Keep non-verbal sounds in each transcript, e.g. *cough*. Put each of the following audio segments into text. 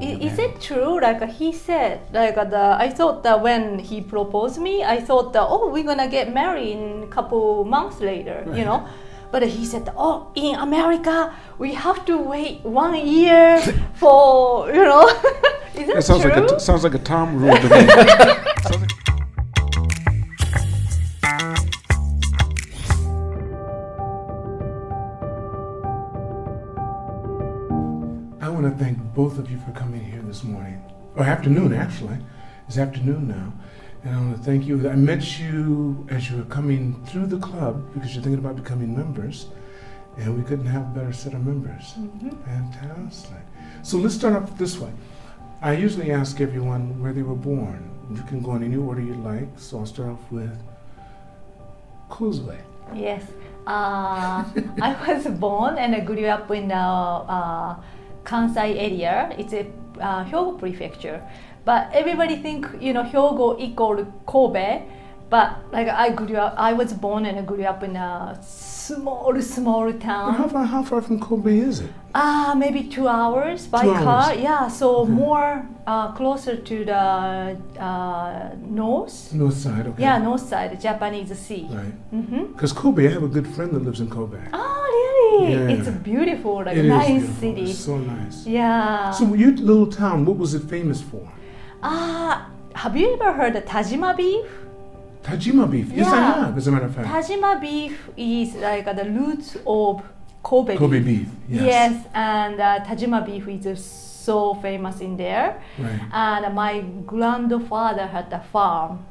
I- Is it true? Like he said, like the I thought that when he proposed me, I thought that oh we're gonna get married in a couple months later, you know. But he said, oh in America we have to wait one year *laughs* for you know. *laughs* Is that That sounds true? like a sounds like a Tom rule to me. Both of you for coming here this morning, or afternoon actually. It's afternoon now, and I want to thank you. I met you as you were coming through the club because you're thinking about becoming members, and we couldn't have a better set of members. Fantastic. So let's start off this way. I usually ask everyone where they were born. You can go in any order you like. So I'll start off with Kozue. Yes. Uh, *laughs* I was born and I grew up in the uh, Kansai area. It's a uh, Hyogo prefecture. But everybody think, you know, Hyogo equal Kobe. But like I grew up, I was born and I grew up in a small, small How town. far, how far from Kobe is it? Ah, maybe two hours by Two car. hours. Yeah, so Okay. more uh, closer to the uh, north. North side, okay. Yeah, north side, Japanese Sea. Right. Mm-hmm. Because Kobe, I have a good friend that lives in Kobe. Oh, really? Yeah. It's a beautiful, like It nice beautiful. city. It's so nice. Yeah. So your little town, what was it famous for? ah, have you ever heard of Tajima beef? Tajima beef. Yes, I have, as a matter of fact. Tajima beef is like uh, the roots of Kobe, Kobe beef. beef. Yes. Yes, and uh, Tajima beef is uh, so famous in there. Right. And my grandfather had a farm.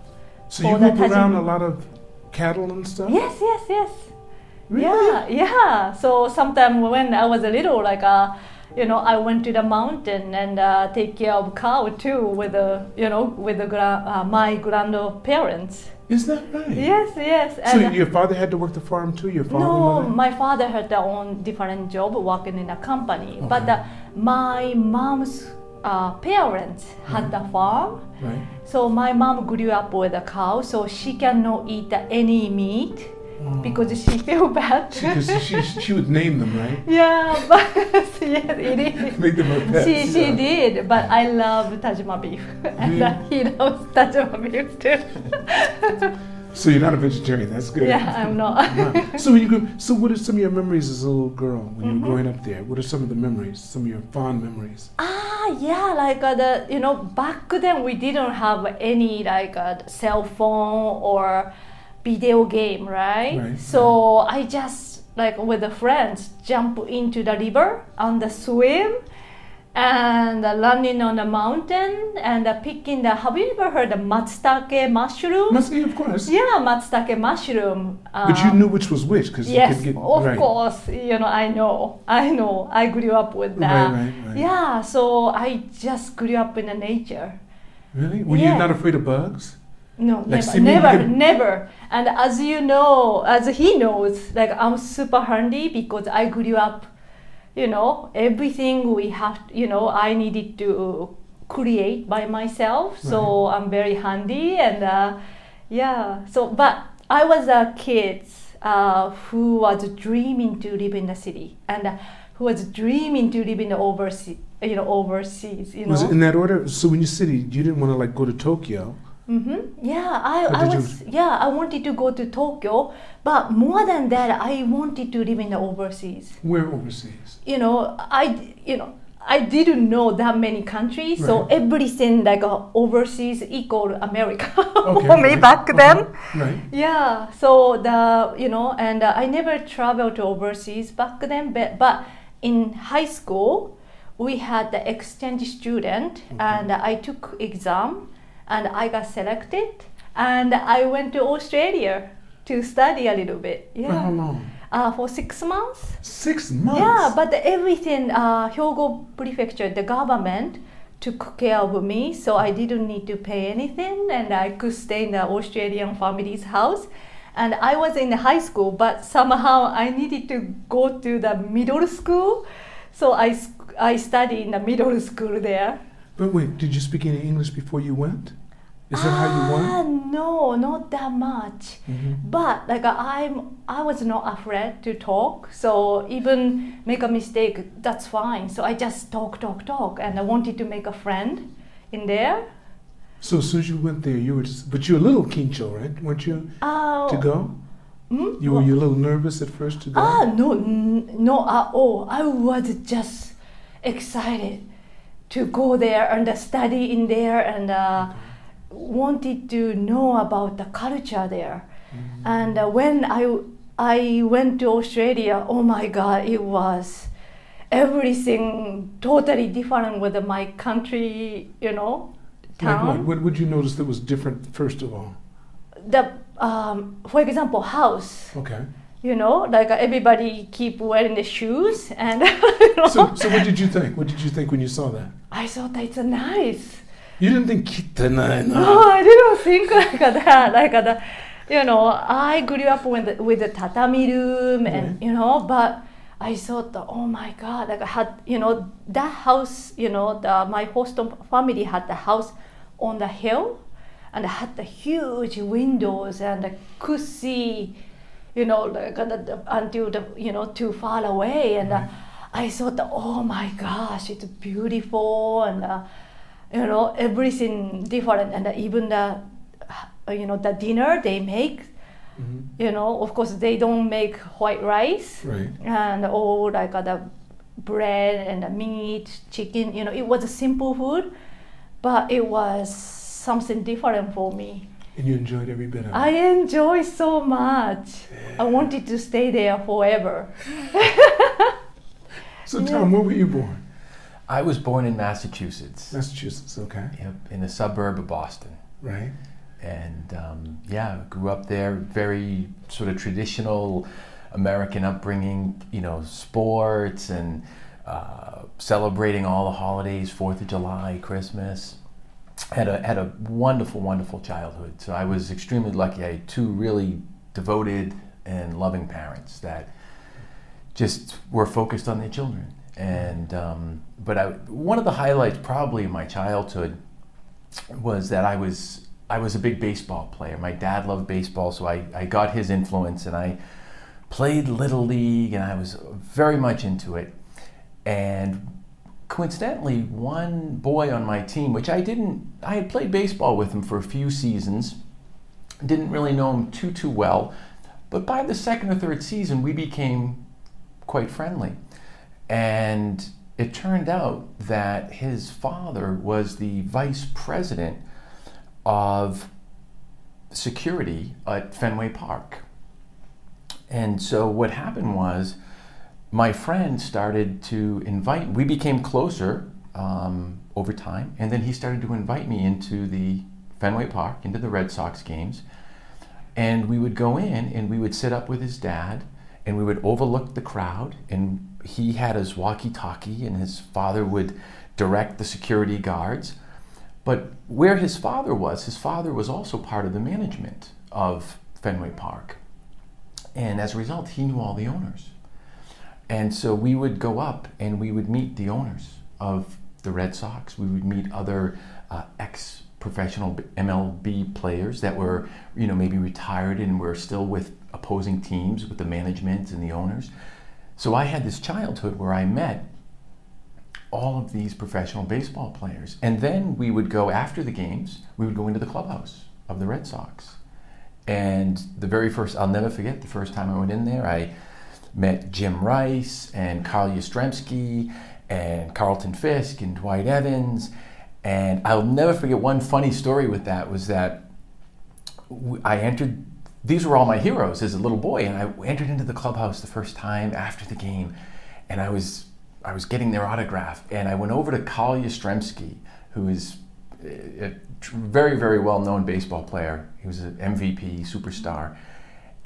So you up around a lot of cattle and stuff? Yes, yes, yes. Really? Yeah, yeah. So sometime when I was a little, like uh, you know, I went to the mountain and uh, take care of cow too with the, you know, with the gra- uh, my grandparents. Is that right? Yes, yes. So your father had to work the farm too? Your father? no, my father had their own different job working in a company, but Okay. uh, my mom's uh, parents had the farm. Right. So my mom grew up with a cow, so she cannot eat any meat Oh. because she *laughs* feel bad. Because she, she, she would name them, right? *laughs* Yeah, but yes, it is. Make them her pets. She, she yeah. did, but I love Tajima beef, *laughs* and he loves Tajima beef too. So you're not a vegetarian. That's good. yeah, I'm not. Wow. So when you grew, so what are some of your memories as a little girl when you Mhm. were growing up there? What are some of the memories? Some of your fond memories? ah, yeah, like uh, the you know back then we didn't have any like uh, cell phone or video game, right? Right, So I just like with the friends jump into the river on the swim. And uh, running on the mountain and uh, picking the. Have you ever heard of matsutake mushroom? Of course. Yeah, matsutake mushroom. But you um, knew which was which because Yes, you could get of right. course. You know, I know. I know. I grew up with that. Right, right. Yeah, so I just grew up in the nature. Really? Were Yeah. you not afraid of bugs? No, Like, never, never, could- never. And as you know, as he knows, like I'm super handy because I grew up. You know, everything we have. You know, I needed to create by myself. So I'm very handy and uh, yeah. So, but I was a kid uh, who was dreaming to live in the city and uh, who was dreaming to live in the overseas. You know, overseas. You know. Was it in that order? So when you said you didn't want to like go to Tokyo, Mm-hmm. Yeah, I, I was yeah I wanted to go to Tokyo, but more than that, I wanted to live in the overseas. where overseas? You know, I you know I didn't know that many countries, so everything like uh, overseas equal America *laughs* Okay, for me right. back Okay. then. Right. Yeah, so the you know, and uh, I never traveled to overseas back then, but, but in high school we had the exchange student, and I took exam, and I got selected, and I went to Australia to study a little bit. For how Yeah, long? uh, for six months. Six months. Yeah, but everything, uh, Hyogo Prefecture, the government took care of me, so I didn't need to pay anything, and I could stay in the Australian family's house. And I was in the high school, but somehow I needed to go to the middle school, so I, I studied in the middle school there. But wait, did you speak any English before you went? Is that how you Ah, won? No, not that much. Mhm. But like I'm, I was not afraid to talk. So even make a mistake, that's fine. So I just talk, talk, talk, and I wanted to make a friend in there. So as soon as you went there, you were just, but you're a little kincho, right? Weren't you Uh, to go? hmm? You were you a little nervous at first to go? Ah, no, n- no at all. I was just excited to go there and uh, study in there and uh, wanted to know about the culture there. And uh, when I I went to Australia, oh my God, it was everything totally different with my country, you know, Like what? What would you notice that was different first of all? The um, for example, house. Okay. You know, like uh, everybody keep wearing the shoes and you *laughs* know, So, so what did you think? What did you think when you saw that? I thought it's a nice. You didn't think "Kitanai na." No, I didn't think like that. *laughs* Like the, you know, I grew up with the, with the tatami room and Mhm. you know, but I thought, oh my God, like I had you know that house, you know, the my host family had the house on the hill, and had the huge windows and I could see, you know, like uh, the, the, until the you know too far away, and uh, I thought, oh my gosh, it's beautiful and. Uh, you know everything different and even the uh, you know the dinner they make Mhm. you know of course they don't make white rice Right. and all like uh, the bread and the meat chicken you know it was a simple food but it was something different for me And you enjoyed every bit of it. i enjoy so much i wanted to stay there forever *laughs* so, Tom, where were you born? I was born in Massachusetts, Massachusetts. Okay. yep, in a suburb of Boston. Right. And um, yeah, grew up there, very sort of traditional American upbringing, you know, sports and uh, celebrating all the holidays, Fourth of July, Christmas. Had a, had a wonderful, wonderful childhood. So I was extremely lucky. I had two really devoted and loving parents that just were focused on their children. And um, but I, one of the highlights probably in my childhood was that I was I was a big baseball player. My dad loved baseball, so I, I got his influence and I played little league and I was very much into it. And coincidentally, one boy on my team, which I didn't I had played baseball with him for a few seasons, didn't really know him too too well, but by the second or third season we became quite friendly. And it turned out that his father was the vice president of security at Fenway Park. And so what happened was my friend started to invite, we became closer um, over time, and then he started to invite me into the Fenway Park, into the Red Sox games. And we would go in and we would sit up with his dad and we would overlook the crowd and he had his walkie-talkie and his father would direct the security guards. But where his father was his father was also part of the management of fenway park. And as a result he knew all the owners and so we would go up and we would meet the owners of the red sox we would meet other uh, ex professional mlb players that were you know maybe retired and were still with opposing teams with the management and the owners. So I had this childhood where I met all of these professional baseball players. And then we would go after the games, we would go into the clubhouse of the Red Sox. And the very first, I'll never forget the first time I went in there, I met Jim Rice and Carl Yastrzemski and Carlton Fisk and Dwight Evans. And I'll never forget one funny story with that was that I entered these were all my heroes as a little boy, and I entered into the clubhouse the first time after the game, and I was I was getting their autograph, and I went over to Carl Yastrzemski, who is eh, a very very well known baseball player. He was an MVP superstar,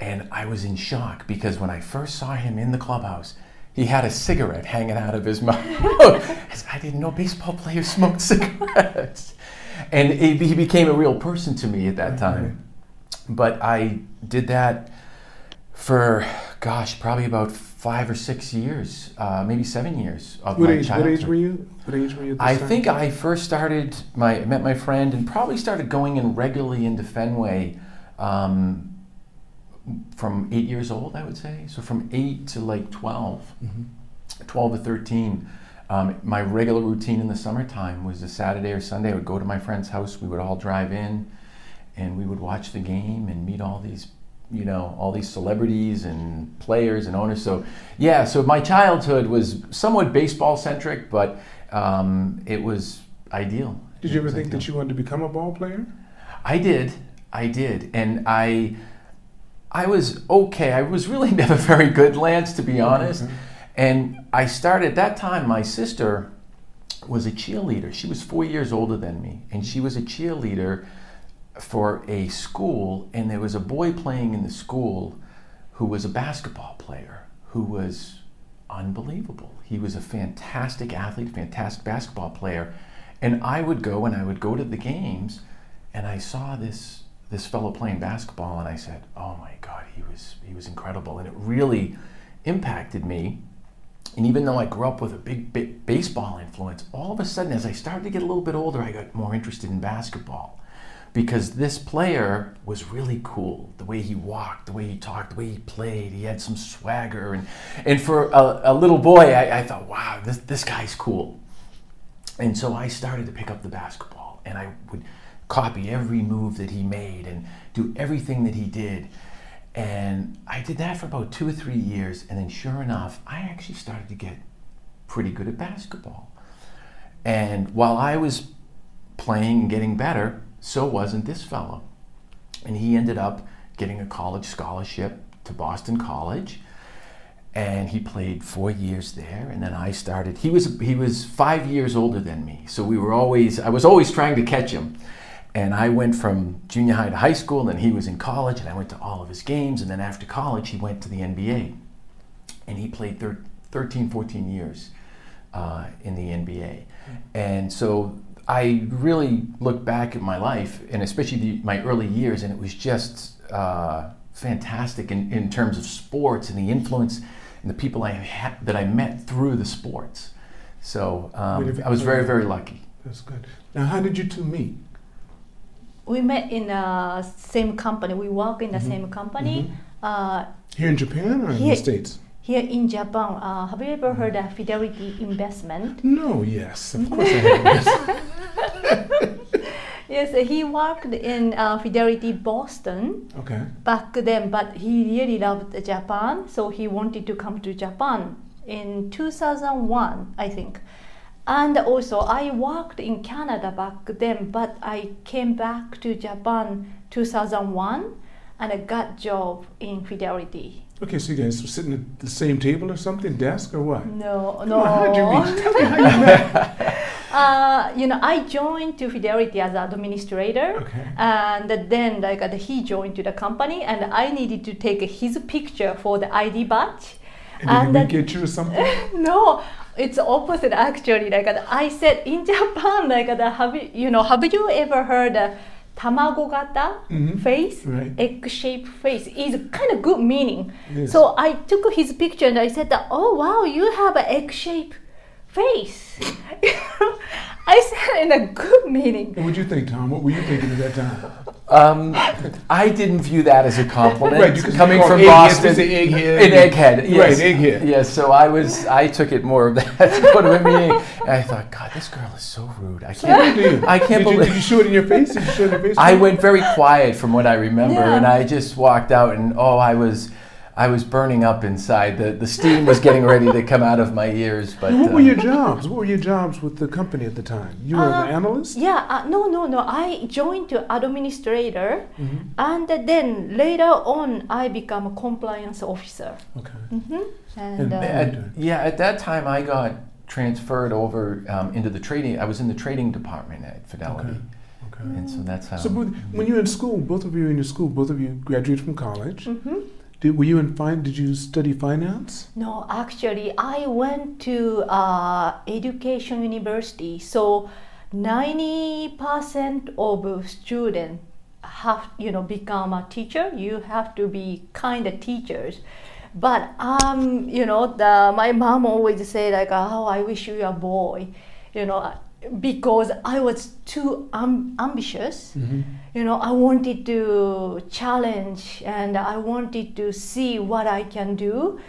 and I was in shock because when I first saw him in the clubhouse, he had a cigarette hanging out of his *laughs* mouth. I didn't know baseball players smoked *laughs* cigarettes, and he became a real person to me at that time but I did that for gosh, probably about five or six years, uh, maybe seven years of What my age? What age were you? What age were you? I time? think I first started my met my friend and probably started going in regularly into Fenway um, from eight years old. I would say so from eight to like 12, Mhm. 12 to thirteen. Um, my regular routine in the summertime was a Saturday or Sunday. I would go to my friend's house. We would all drive in, and we would watch the game and meet all these, you know, all these celebrities and players and owners. So, yeah. So my childhood was somewhat baseball centric, but um, it was ideal. Did you ever think ideal. that you wanted to become a ball player? I did. I did. And I I was okay. I was really *laughs* never very good, Lance, to be mm-hmm. honest. Okay. And I started at that time my sister was a cheerleader. She was 4 years older than me, and she was a cheerleader for a school and there was a boy playing in the school who was a basketball player who was unbelievable. He was a fantastic athlete, fantastic basketball player. And I would go and I would go to the games and I saw this this fellow playing basketball and I said, "Oh my god, he was he was incredible." And it really impacted me. And even though I grew up with a big, big baseball influence, all of a sudden as I started to get a little bit older, I got more interested in basketball because this player was really cool. The way he walked, the way he talked, the way he played, he had some swagger. And, and for a, a little boy, I, I thought, wow, this, this guy's cool. And so I started to pick up the basketball and I would copy every move that he made and do everything that he did. And I did that for about two or three years. And then, sure enough, I actually started to get pretty good at basketball. And while I was playing and getting better, so wasn't this fellow. And he ended up getting a college scholarship to Boston College. And he played four years there, and then I started. He was he was five years older than me, so we were always. I was always trying to catch him, and I went from junior high to high school, and he was in college, and I went to all of his games, and then after college, he went to the NBA, and he played thir- 13, 14 years uh, in the NBA, and so I really look back at my life, and especially the, my early years, and it was just uh, fantastic in, in terms of sports and the influence and the people I ha- that I met through the sports. So um, I was very, very lucky. That's good. Now, how did you two meet? We met in the same company. We work in the Mhm. same company. Uh, Here in Japan or in Here. the States? here in Japan, uh, have you ever heard of Fidelity Investment? No, yes, of course I have. *laughs* *laughs* Yes, he worked in uh, Fidelity Boston okay. back then, but he really loved Japan, so he wanted to come to Japan in 2001, I think. And also, I worked in Canada back then, but I came back to Japan 2001 and I got job in Fidelity. Okay, so you guys were sitting at the same table or something, desk or what? No, Come no. on, you meet? Tell me how you met. *laughs* uh, you know, I joined to Fidelity as an administrator. Okay. And then, like, uh, he joined to the company, and I needed to take his picture for the ID badge. And did he And wink you something? *laughs* no, it's opposite actually. Like I said in *laughs* Japan, like uh, have you, you know, have you ever heard uh, tamago gata Mhm. face, Right. egg-shaped face is kind of good meaning. Yes. So I took his picture and I said that, oh wow, you have an egg-shaped face. *laughs* I said in a good meaning. What would you think, Tom? What were you thinking at that time? Um, I didn't view that as a compliment. Right, because coming from egghead, Boston, it's an egghead. an egghead, yes, Right, egghead. Yes, so I was, I took it more of that sort of a meaning. And I thought, God, this girl is so rude. I can't, did? *laughs* I can't did you, believe. did you show it in your face? Did you show it in your face? I went very quiet from what I remember, Yeah. and I just walked out, and oh, I was, I was burning up inside. The the steam was getting ready to come out of my ears. *laughs* But What were uh, your jobs? What were your jobs with the company at the time? You were Uh, an analyst? Yeah, uh, no, no, no. I joined to administrator, Mhm. and then later on, I become a compliance officer. Okay. hmm And, And- uh, At, yeah, at that time I got transferred over um, into the trading. I was in the trading department at Fidelity, Okay. Okay. and so that's how. So when when you were in school, both of you were in your school, both of you graduated from college. mhm. Did, were you in fin- Did you study finance? No, actually, I went to uh, education university. So, ninety percent of students have you know become a teacher. You have to be kind of teachers. But um, you know, the my mom always say like, "Oh, I wish you were a boy," you know, because I was too um, ambitious. Mm-hmm. You know, I wanted to challenge and I wanted to see what I can do.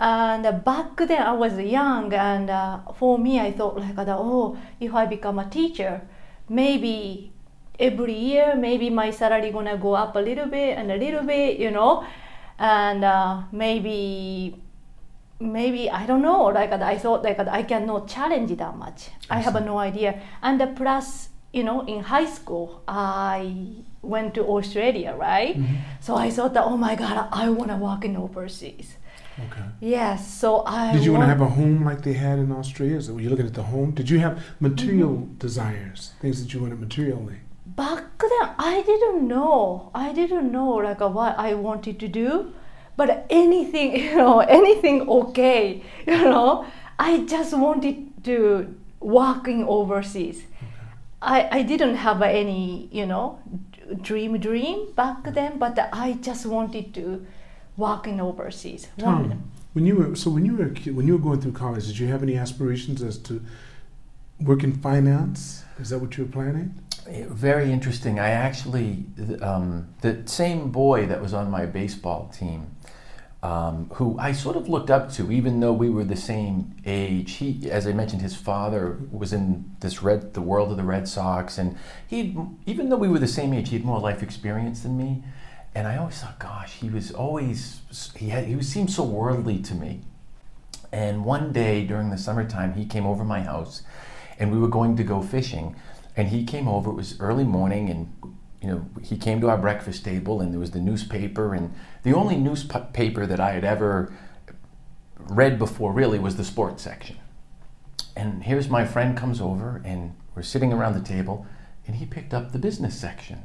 And back then I was young, and uh, for me, I thought like, oh, if I become a teacher, maybe every year, maybe my salary gonna go up a little bit and a little bit, you know, and uh, maybe maybe I don't know. Like I thought, like I cannot challenge that much. I, have no idea. And uh, plus, you know, in high school, I went to Australia, right? Mm-hmm. So I thought that, oh my God, I want to work in overseas. Okay. Yes, so I. Did you want to have a home like they had in Australia? So were you looking at the home? Did you have material Mm-hmm. desires, things that you wanted materially? back then I didn't know. I didn't know like what I wanted to do, but anything *laughs* you know, anything okay, you know. I just wanted to working overseas. I, I didn't have any you know dream dream back then, but I just wanted to work in overseas. Tom, when you were so when you were when you were going through college, did you have any aspirations as to work in finance? Is that what you were planning? Eh, Very interesting. I actually, um, the same boy that was on my baseball team, um, who I sort of looked up to, even though we were the same age. He, as I mentioned, his father was in this red, the world of the Red Sox, and he, even though we were the same age, he had more life experience than me. And I always thought, gosh, he was always he had he seemed so worldly to me. And one day during the summertime, he came over my house, and we were going to go fishing. And he came over. It was early morning, and you know he came to our breakfast table, and there was the newspaper, and the only newspaper that I had ever read before really was the sports section. And here's my friend comes over, and we're sitting around the table, and he picked up the business section.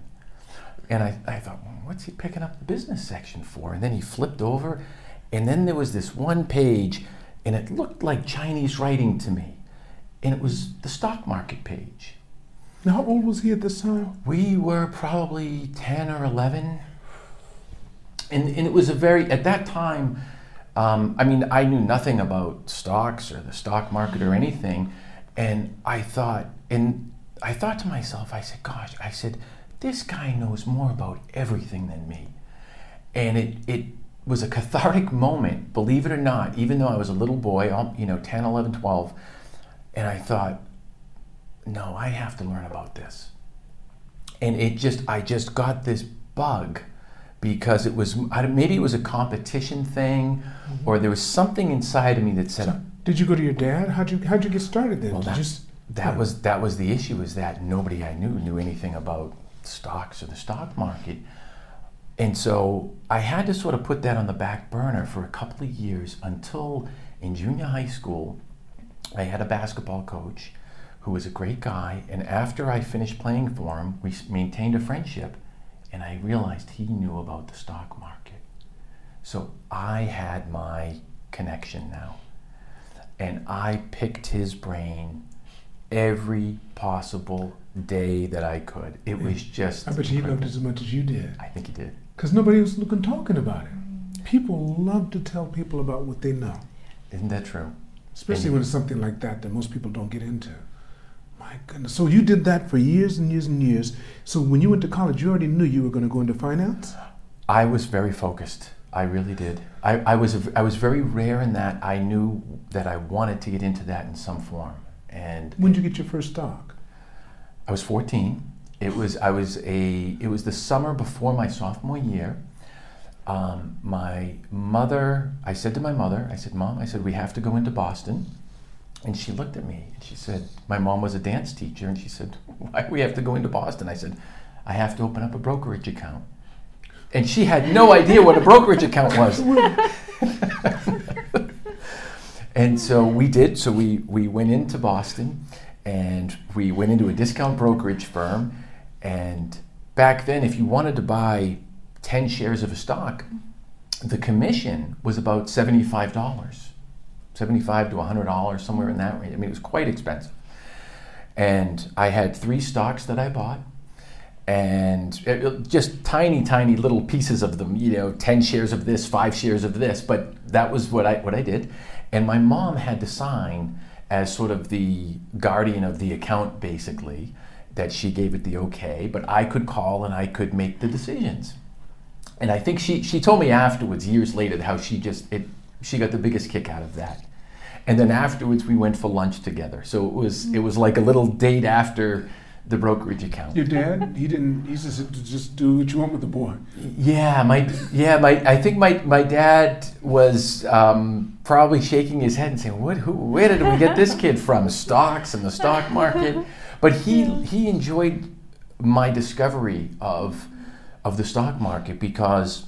And I, I thought, well, what's he picking up the business section for? And then he flipped over, and then there was this one page, and it looked like Chinese writing to me. And it was the stock market page. How old was he at this time? We were probably 10 or 11. And, and it was a very, at that time, um, I mean, I knew nothing about stocks or the stock market or anything. And I thought, and I thought to myself, I said, gosh, I said, this guy knows more about everything than me. And it, it was a cathartic moment, believe it or not, even though I was a little boy, um, you know, 10, 11, 12. And I thought, no, I have to learn about this. And it just, I just got this bug because it was, maybe it was a competition thing mm-hmm. or there was something inside of me that said, Did you go to your dad? How'd you How'd you get started then? well, Did you that, just that was that was the issue is that nobody I knew knew anything about stocks or the stock market, and so I had to sort of put that on the back burner for a couple of years until in junior high school, I had a basketball coach who was a great guy, and after I finished playing for him, we maintained a friendship, and I realized he knew about the stock market, so I had my connection now and I picked his brain every possible day that I could. It was just. I bet he loved it as much as you did. I think he did. Because nobody was looking talking about it. People love to tell people about what they know, Isn't that true? especially And- when it's something like that that most people don't get into. My goodness. So you did that for years and years and years. So when you went to college, you already knew you were going to go into finance? I was very focused. I really did. I, I was I was very rare in that I knew that I wanted to get into that in some form. And When did you get your first stock? I was 14. It was I was a it was the summer before my sophomore year. Um, my mother, I said to my mother, I said, "Mom, I said we have to go into Boston." And she looked at me and she said, "My mom was a dance teacher, and she said, why do we have to go into Boston?" I said, "I have to open up a brokerage account." And she had no idea what a brokerage account was. *laughs* And so we did. So we, we went into Boston and we went into a discount brokerage firm. And back then, if you wanted to buy 10 shares of a stock, the commission was about $75, 75 to $100, somewhere in that range. I mean, it was quite expensive. And I had three stocks that I bought. and it- it- just tiny, tiny little pieces of them. You know, ten shares of this, five shares of this. But that was what I what I did, and my mom had to sign as sort of the guardian of the account, basically, that she gave it the okay. But I could call and I could make the decisions. And I think she, she told me afterwards, years later, how she just it she got the biggest kick out of that. And then afterwards, we went for lunch together. So it was it was like a little date after the brokerage account. Your dad, he didn't. He just just do what you want with the boy. Yeah, my yeah, my I think my my dad was um, probably shaking his head and saying, "What? Who? Where did we get this kid from? Stocks and the stock market." But he he enjoyed my discovery of of the stock market because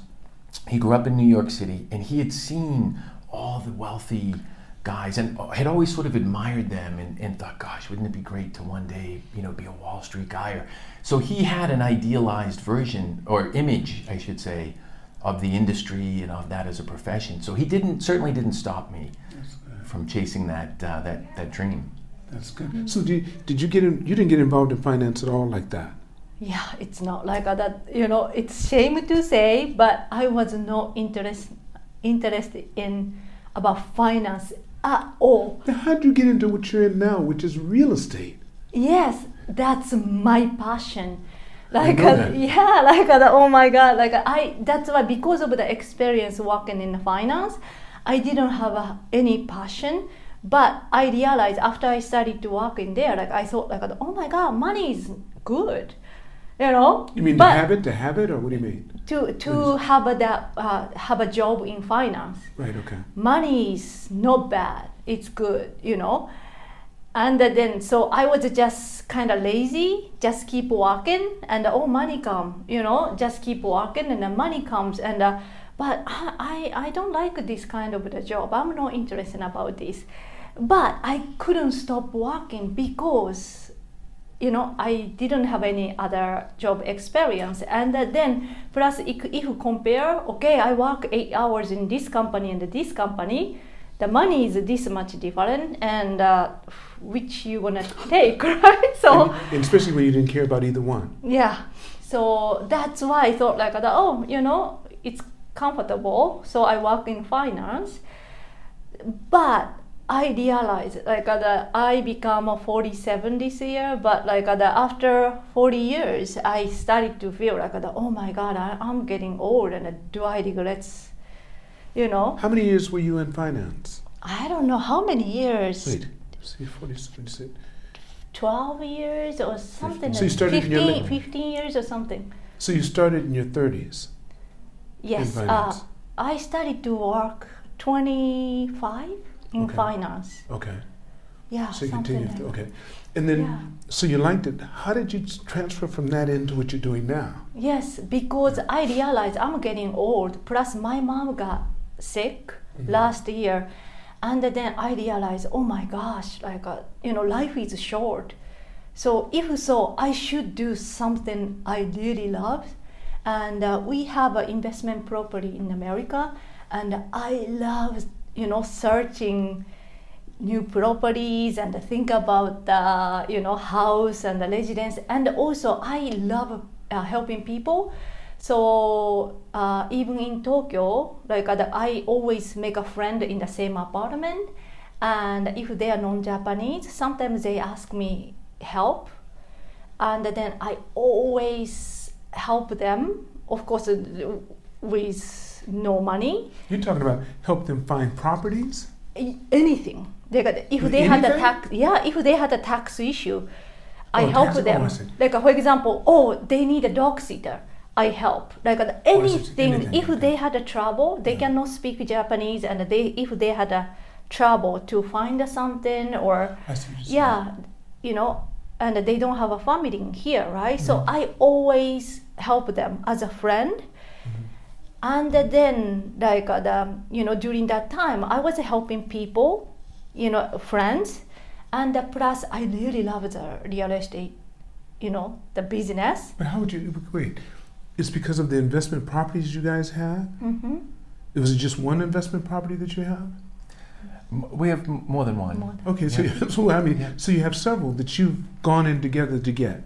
he grew up in New York City and he had seen all the wealthy guys and had always sort of admired them and, and thought, gosh, wouldn't it be great to one day, you know, be a Wall Street guy? Or, so he had an idealized version or image, I should say, of the industry and of that as a profession. So he didn't certainly didn't stop me from chasing that uh, that that dream. That's good. So did, did you get in? You didn't get involved in finance at all like that. Yeah, it's not like that. You know, it's shame to say, but I was not interest, interested in about finance at all. Now, how did you get into what you're in now, which is real estate? Yes, that's my passion. Like know uh, that. yeah, *laughs* like uh, oh my god, like I that's why because of the experience working in finance, I didn't have uh, any passion. But I realized after I started to work in there, like I thought like oh my god, money is good, you know. You mean to have it, to have it, or what do you mean? to to have a that uh, have a job in finance Right. Okay. money is not bad it's good you know and then so i was just kind of lazy just keep walking, and oh money come you know just keep walking, and the money comes and uh, but I, I i don't like this kind of the job i'm not interested about this but i couldn't stop working because you know i didn't have any other job experience. And then plus if, you compare okay i work eight hours in this company and this company the money is this much different and uh, which you want to take *laughs* right? So And, and especially when you didn't care about either one. yeah. So that's why i thought like that, oh you know it's comfortable. So i work in finance. But i realized like uh, that i become a 47 this year but like uh, that after 40 years i started to feel like that, oh my god I, i'm getting old and uh, do i regret you know How many years were you in finance? i don't know how many years Wait. See, 47. you said- 12 years or something So you started in 15, your 15 years or something So you started in your 30s. Yes, uh. I started to work 25 in Okay. finance. Okay. Yeah, So you something continued. like Okay. And then, Yeah. so you liked it. How did you transfer from that into what you're doing now? Yes, because I realized I'm getting old. Plus, my mom got sick Mm-hmm. last year, and then I realized, oh my gosh, like uh, you know, life is short. So if so, I should do something I really love, and uh, we have an investment property in America, and I love you know searching new properties and think about the you know house and the residence. And also i love uh, helping people. So uh, even in tokyo like uh, i always make a friend in the same apartment. And if they are non-japanese sometimes they ask me help. And then i always help them of course with no money You're talking about help them find properties? Anything. They got, if they had a tax, yeah, if they had a tax issue, I Oh, help them. Like for example, oh, they need a dog sitter. I help. Like uh, anything. Anything, If they had a trouble, they Yeah. cannot speak Japanese, and they if they had a trouble to find something or see saying. yeah, you know, and they don't have a family here, right? So Mm-hmm. I always help them as a friend. And then, like uh, the, you know, during that time, I was helping people, you know, friends, and uh, plus I really love the real estate, you know, the business. But how would you wait? It's because of the investment properties you guys have? Mm-hmm. It was just one investment property that you have? We have more than one. More Okay, so, Yeah. *laughs* so I mean, Yeah. so you have several that you've gone in together to get.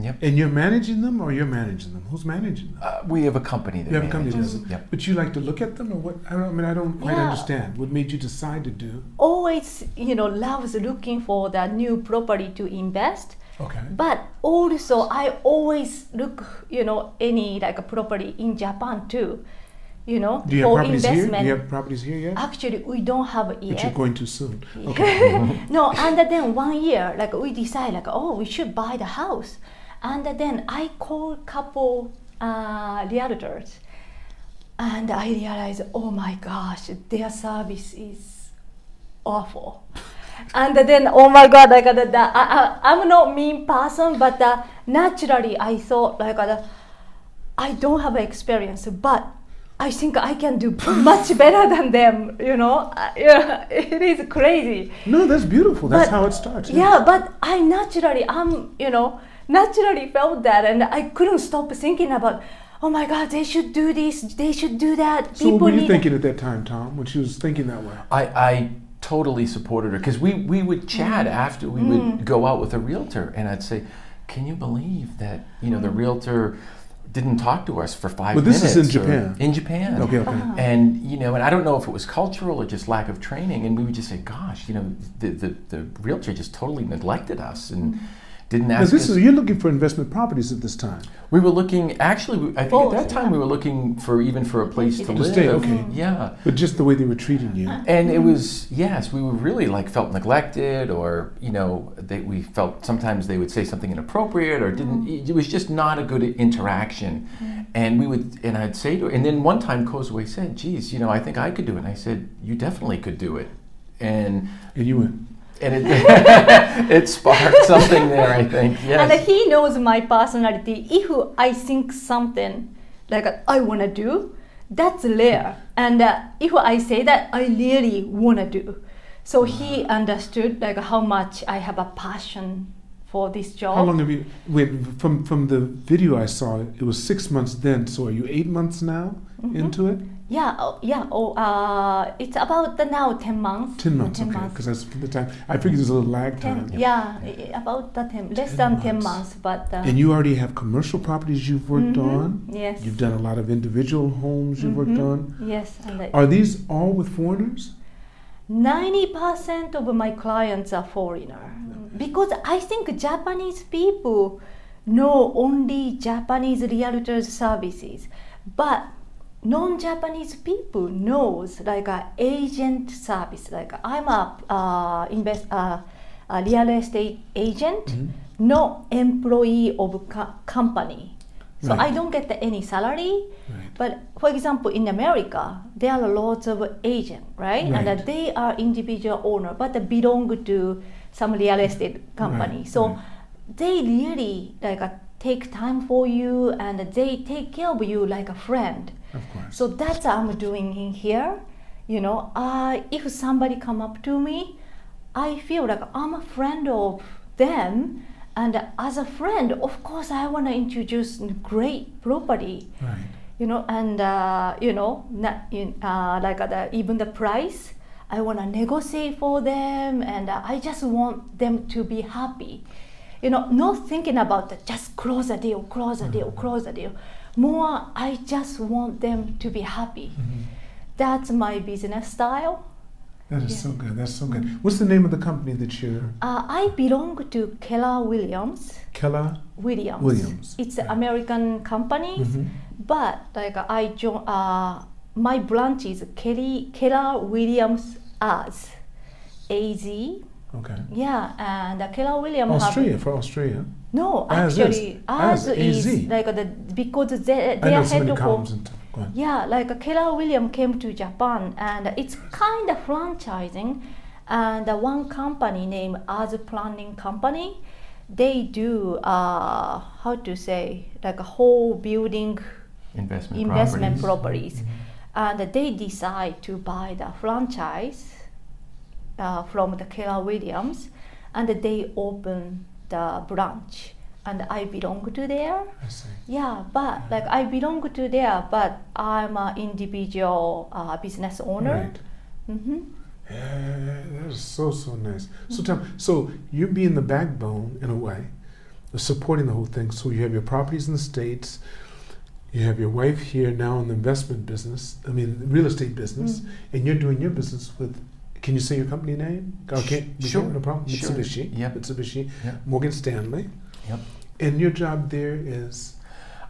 Yep. And you're managing them, or you're managing them? Who's managing them? Uh, we have a company that You have a company that manages. Yep. But you like to look at them, or what? I, don't, I mean, I don't quite Yeah. understand. What made you decide to do? Always, you know, loves looking for the new property to invest. Okay. But also, I always look, you know, any like a property in Japan too, you know, Do you have for properties here? Do investment. you have properties here yet? Actually, we don't have it But you're yet. going too soon. Okay. *laughs* no, and then one year, like we decide, like, oh, we should buy the house, and then I call couple uh, realtors, and I realize, oh my gosh, their service is awful. *laughs* And then, oh my God, like uh, I, I, I'm not mean person, but uh, naturally I thought like uh, I don't have experience, but I think I can do much *laughs* better than them. You know, Uh, yeah, *laughs* it is crazy. no, that's beautiful. That's But- how it starts. Yeah, but I naturally, I'm, you know, naturally felt that, and I couldn't stop thinking about, oh my God, they should do this, they should do that. So what were you need- thinking at that time, Tom, when she was thinking that way? I, I totally supported her because we, we would mm. chat after we would mm. go out with a realtor and I'd say, Can you believe that you know the mm. realtor didn't talk to us for five minutes. But this minutes? is in Japan. In Japan. Okay, okay. Uh-huh. And you know, and I don't know if it was cultural or just lack of training, and we would just say, "Gosh, you know, the the, the realtor just totally neglected us and didn't Now, ask this us." is you're looking for investment properties at this time. we were looking. Actually, I think Both, at that time we were looking for even for a place to To live. stay, okay. Yeah. But just the way they were treating you. And it was yes, we were really like felt neglected, or you know, they, we felt sometimes they would say something inappropriate, or didn't. It was just not a good interaction, and we would, and I'd say to her, and then one time Kozue said, "Geez, you know, I think I could do it." And I said, "You definitely could do it," and And you went, and it *laughs* it sparked something there. I think yes. And he knows my personality. If I think something like I want to do, that's rare. And uh, if I say that I really want to do, so he understood like how much I have a passion for this job. how long have you? Wait, from from the video I saw, it was six months then. So are you eight months now Mm-hmm. into it? Yeah, oh, yeah. Oh, uh, it's about the now ten months. Ten months, Ten okay. Because that's the time. I figured there's a little lag time. Ten, yeah, i- about the ten, less 10 than ten months. months, but uh, And you already have commercial properties you've worked mhm, on. Yes. You've done a lot of individual homes you've worked Mhm. on. Yes, and Are these all with foreigners? 90% of my clients are foreigner because i think japanese people know only japanese realtors services but non-japanese people knows like a agent service like i'm a uh, invest uh, a real estate agent Mhm. no employee of co- company so Right. i don't get any salary Right. but for example, in America, there are lots of agent, right? And uh, they are individual owner, but they belong to some real estate company. Right, so right. they really like uh, take time for you, and they take care of you like a friend. Of course. So that's what I'm doing in here. You know, uh, if somebody come up to me, I feel like I'm a friend of them, and as a friend, of course, I want to introduce great property right. you know and uh, you know not in, uh, like uh, the, even the price i want to negotiate for them and i just want them to be happy you know not thinking about the, just close a deal close a deal close a deal more i just want them to be happy that's my business style That is Yeah. so good. That's so good. What's the name of the company that you're? uh, i belong to keller williams Keller williams Williams. it's an american company Mhm. But like I join, uh, my branch is Kelly Keller Williams as AZ. Okay. Yeah, and uh, Keller Williams. have- Australia for Australia. no, As is. actually, As as, is AZ. like the because they I they know are so many head columns for. and go on. Yeah, like Keller Williams came to Japan, and it's kind of franchising. And uh, one company named As Planning Company, they do uh, how to say like a whole building investment investment properties. properties, and they decide to buy the franchise uh, from the Keller Williams, and they open the branch, and I belong to there. I see. Yeah, but like I belong to there, but I'm an individual uh, business owner. Right. hmm Yeah, that is so so nice. So tell me, so you're being the backbone in a way supporting the whole thing. So you have your properties in the states. You have your wife here now in the investment business. I mean, real estate business, Mm. and you're doing your business with. Can you say your company name? Okay, Sure. No problem. Sure. Mitsubishi. Yep. Mitsubishi. Yep. Morgan Stanley. Yep. And your job there is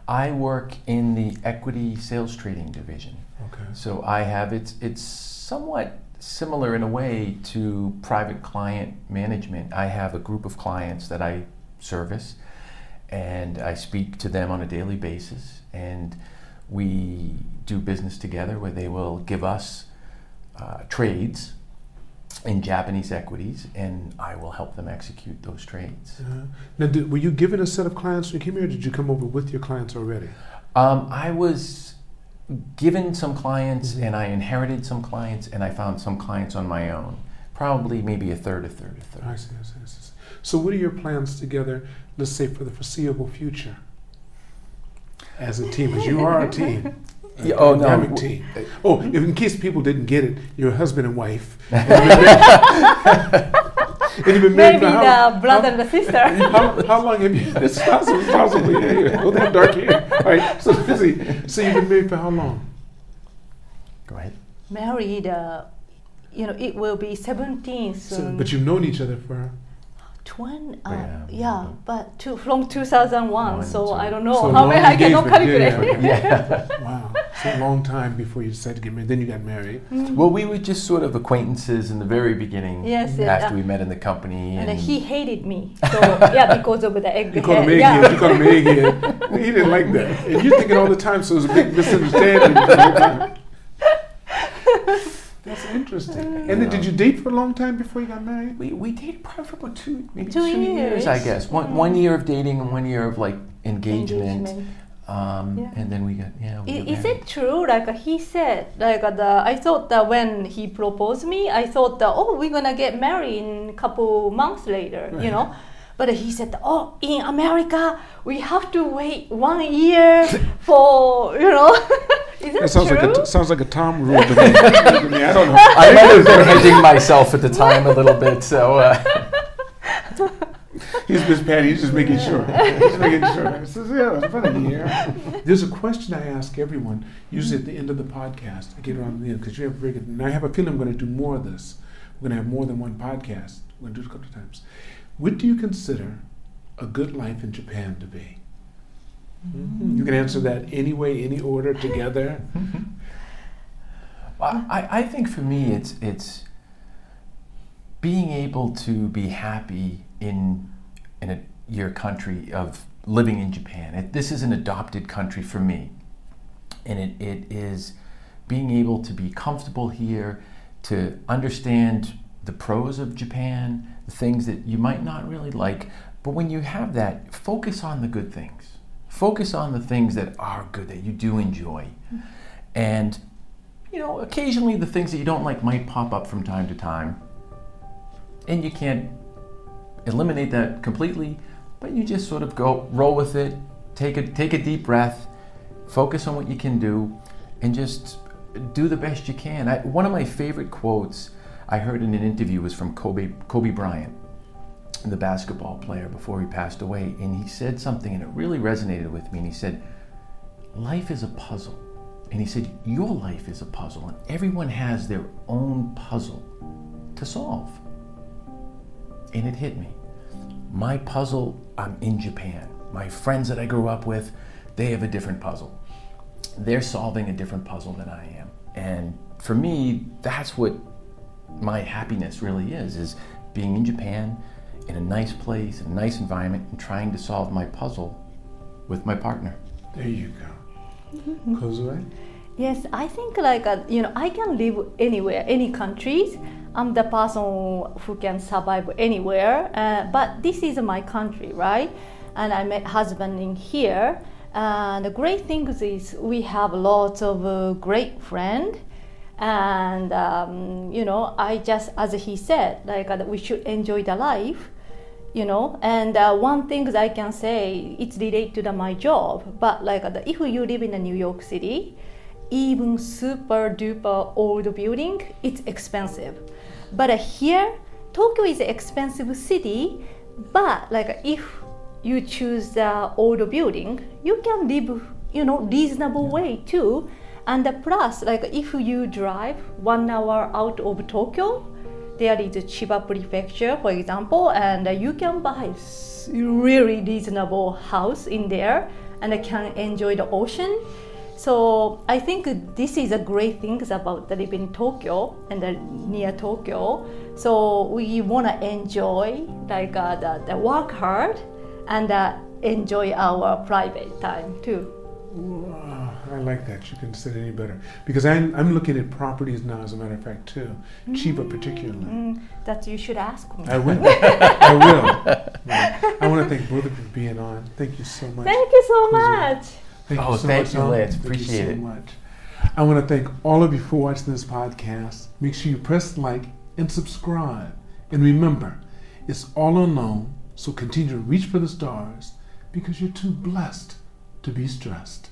I work in the equity sales trading division. okay. So I have it's it's somewhat similar in a way to private client management. I have a group of clients that I service and I speak to them on a daily basis and we do business together where they will give us uh, trades in Japanese equities and I will help them execute those trades. Uh, now, did, were you given a set of clients when you came here, or did you come over with your clients already? Um, I was given some clients Mhm. and I inherited some clients and I found some clients on my own. Probably maybe a third, a third, a third. I see, I see, I see. So, what are your plans together, let's say, for the foreseeable future? As a team, as you are a team. *laughs* a Yeah, oh, no, dynamic w- team. Oh, if in case people didn't get it, you're a husband and wife. *laughs* And you've been married- and you've been married Maybe for how, the brother and the sister. *laughs* how, how long have you? That's possibly, possibly. Yeah, that dark hair. All right. So, see, so you've been married for how long? Go ahead. Married, uh, you know, it will be 17 So, soon. but you've known each other for. 20, uh, Yeah. yeah, but two, from 2001, One, so two. I don't know So how long many I cannot engagement, *laughs* yeah, calculate. yeah. Yeah. Wow. So a long time before you decided to get married. Then you got married. well, we were just sort of acquaintances in the very beginning. Yes, yeah. After we met in the company. And And, he hated me. *laughs* So yeah, because of the egg You called him head. egghead. Yeah. You called him egghead. He didn't like that. And you're thinking all the time, so it was a big *laughs* misunderstanding. the whole time. That's interesting. And then, did you date for a long time before you got married? we, we dated probably for about two, maybe Two two years, I guess. One, one year of dating and one year of like engagement. Engagement. Um, Yeah. And then we got, yeah. We I- got Is it true? Like uh, he said, like uh, the I thought that when he proposed me, I thought that oh we're gonna get married in a couple months later, you know. But he said, oh in America we have to wait one year for you know. *laughs* Is that, That sounds true? like a sounds like a Tom rule to me. *laughs* To me, I don't know. I might have been hedging myself at the time a little bit, so. Uh, *laughs* He's Miss Patty. He's just making sure. He's making sure. He says, yeah, it's been a year. There's a question I ask everyone, usually at the end of the podcast. I get around the end because you have very good. And I have a feeling I'm going to do more of this. We're going to have more than one podcast. We're going to do it a couple of times. What do you consider a good life in Japan to be? You can answer that any way, any order, together. *laughs* I, I think for me, it's it's being able to be happy in in a, your country of living in Japan. It, this is an adopted country for me, and it, it is being able to be comfortable here, to understand the pros of Japan, things that you might not really like. But when you have that, focus on the good things. Focus on the things that are good, that you do enjoy. And you know, occasionally the things that you don't like might pop up from time to time. And you can't eliminate that completely, but you just sort of go roll with it, take a take a deep breath, focus on what you can do, and just do the best you can. I, one of my favorite quotes I heard in an interview was from Kobe Kobe Bryant, the basketball player before he passed away, and he said something and it really resonated with me. And he said, "Life is a puzzle." And he said, Your life is a puzzle, and everyone has their own puzzle to solve. And it hit me. My puzzle, I'm in Japan. My friends that I grew up with, they have a different puzzle. They're solving a different puzzle than I am. And for me, that's what my happiness really is, is being in Japan, in a nice place, in a nice environment, and trying to solve my puzzle with my partner. There you go. Kozue? Yes, I think like uh, you know I can live anywhere, any countries. I'm the person who can survive anywhere. Uh, but this is my country, right? And I met husband in here. And the great thing is we have lots of uh, great friend. And um, you know, I just as he said, like uh, we should enjoy the life you know and uh, one thing that i can say it's related to the, my job but like uh, if you live in a new york city even super duper old building it's expensive but uh, here tokyo is an expensive city but like if you choose the old building, you can live, you know, reasonable way too. And plus, like if you drive one hour out of Tokyo, there is Chiba Prefecture, for example, and you can buy really reasonable house in there and can enjoy the ocean. So I think this is a great thing about live in Tokyo and near Tokyo. So we want to enjoy like uh, the, the work hard and uh, enjoy our private time too. Wow, I like that. You couldn't say it any better. Because I'm, I'm looking at properties now, as a matter of fact, too. Chiba, particularly. Mm, that you should ask me. I will. *laughs* I will. Yeah. I want to thank both of you for being on. Thank you so much. Thank you so much. Thank Oh, you so thank much, you, Tom. Lance. Thank you Appreciate so it. much. I want to thank all of you for watching this podcast. Make sure you press like and subscribe. And remember, it's all unknown, so continue to reach for the stars because you're too blessed to be stressed.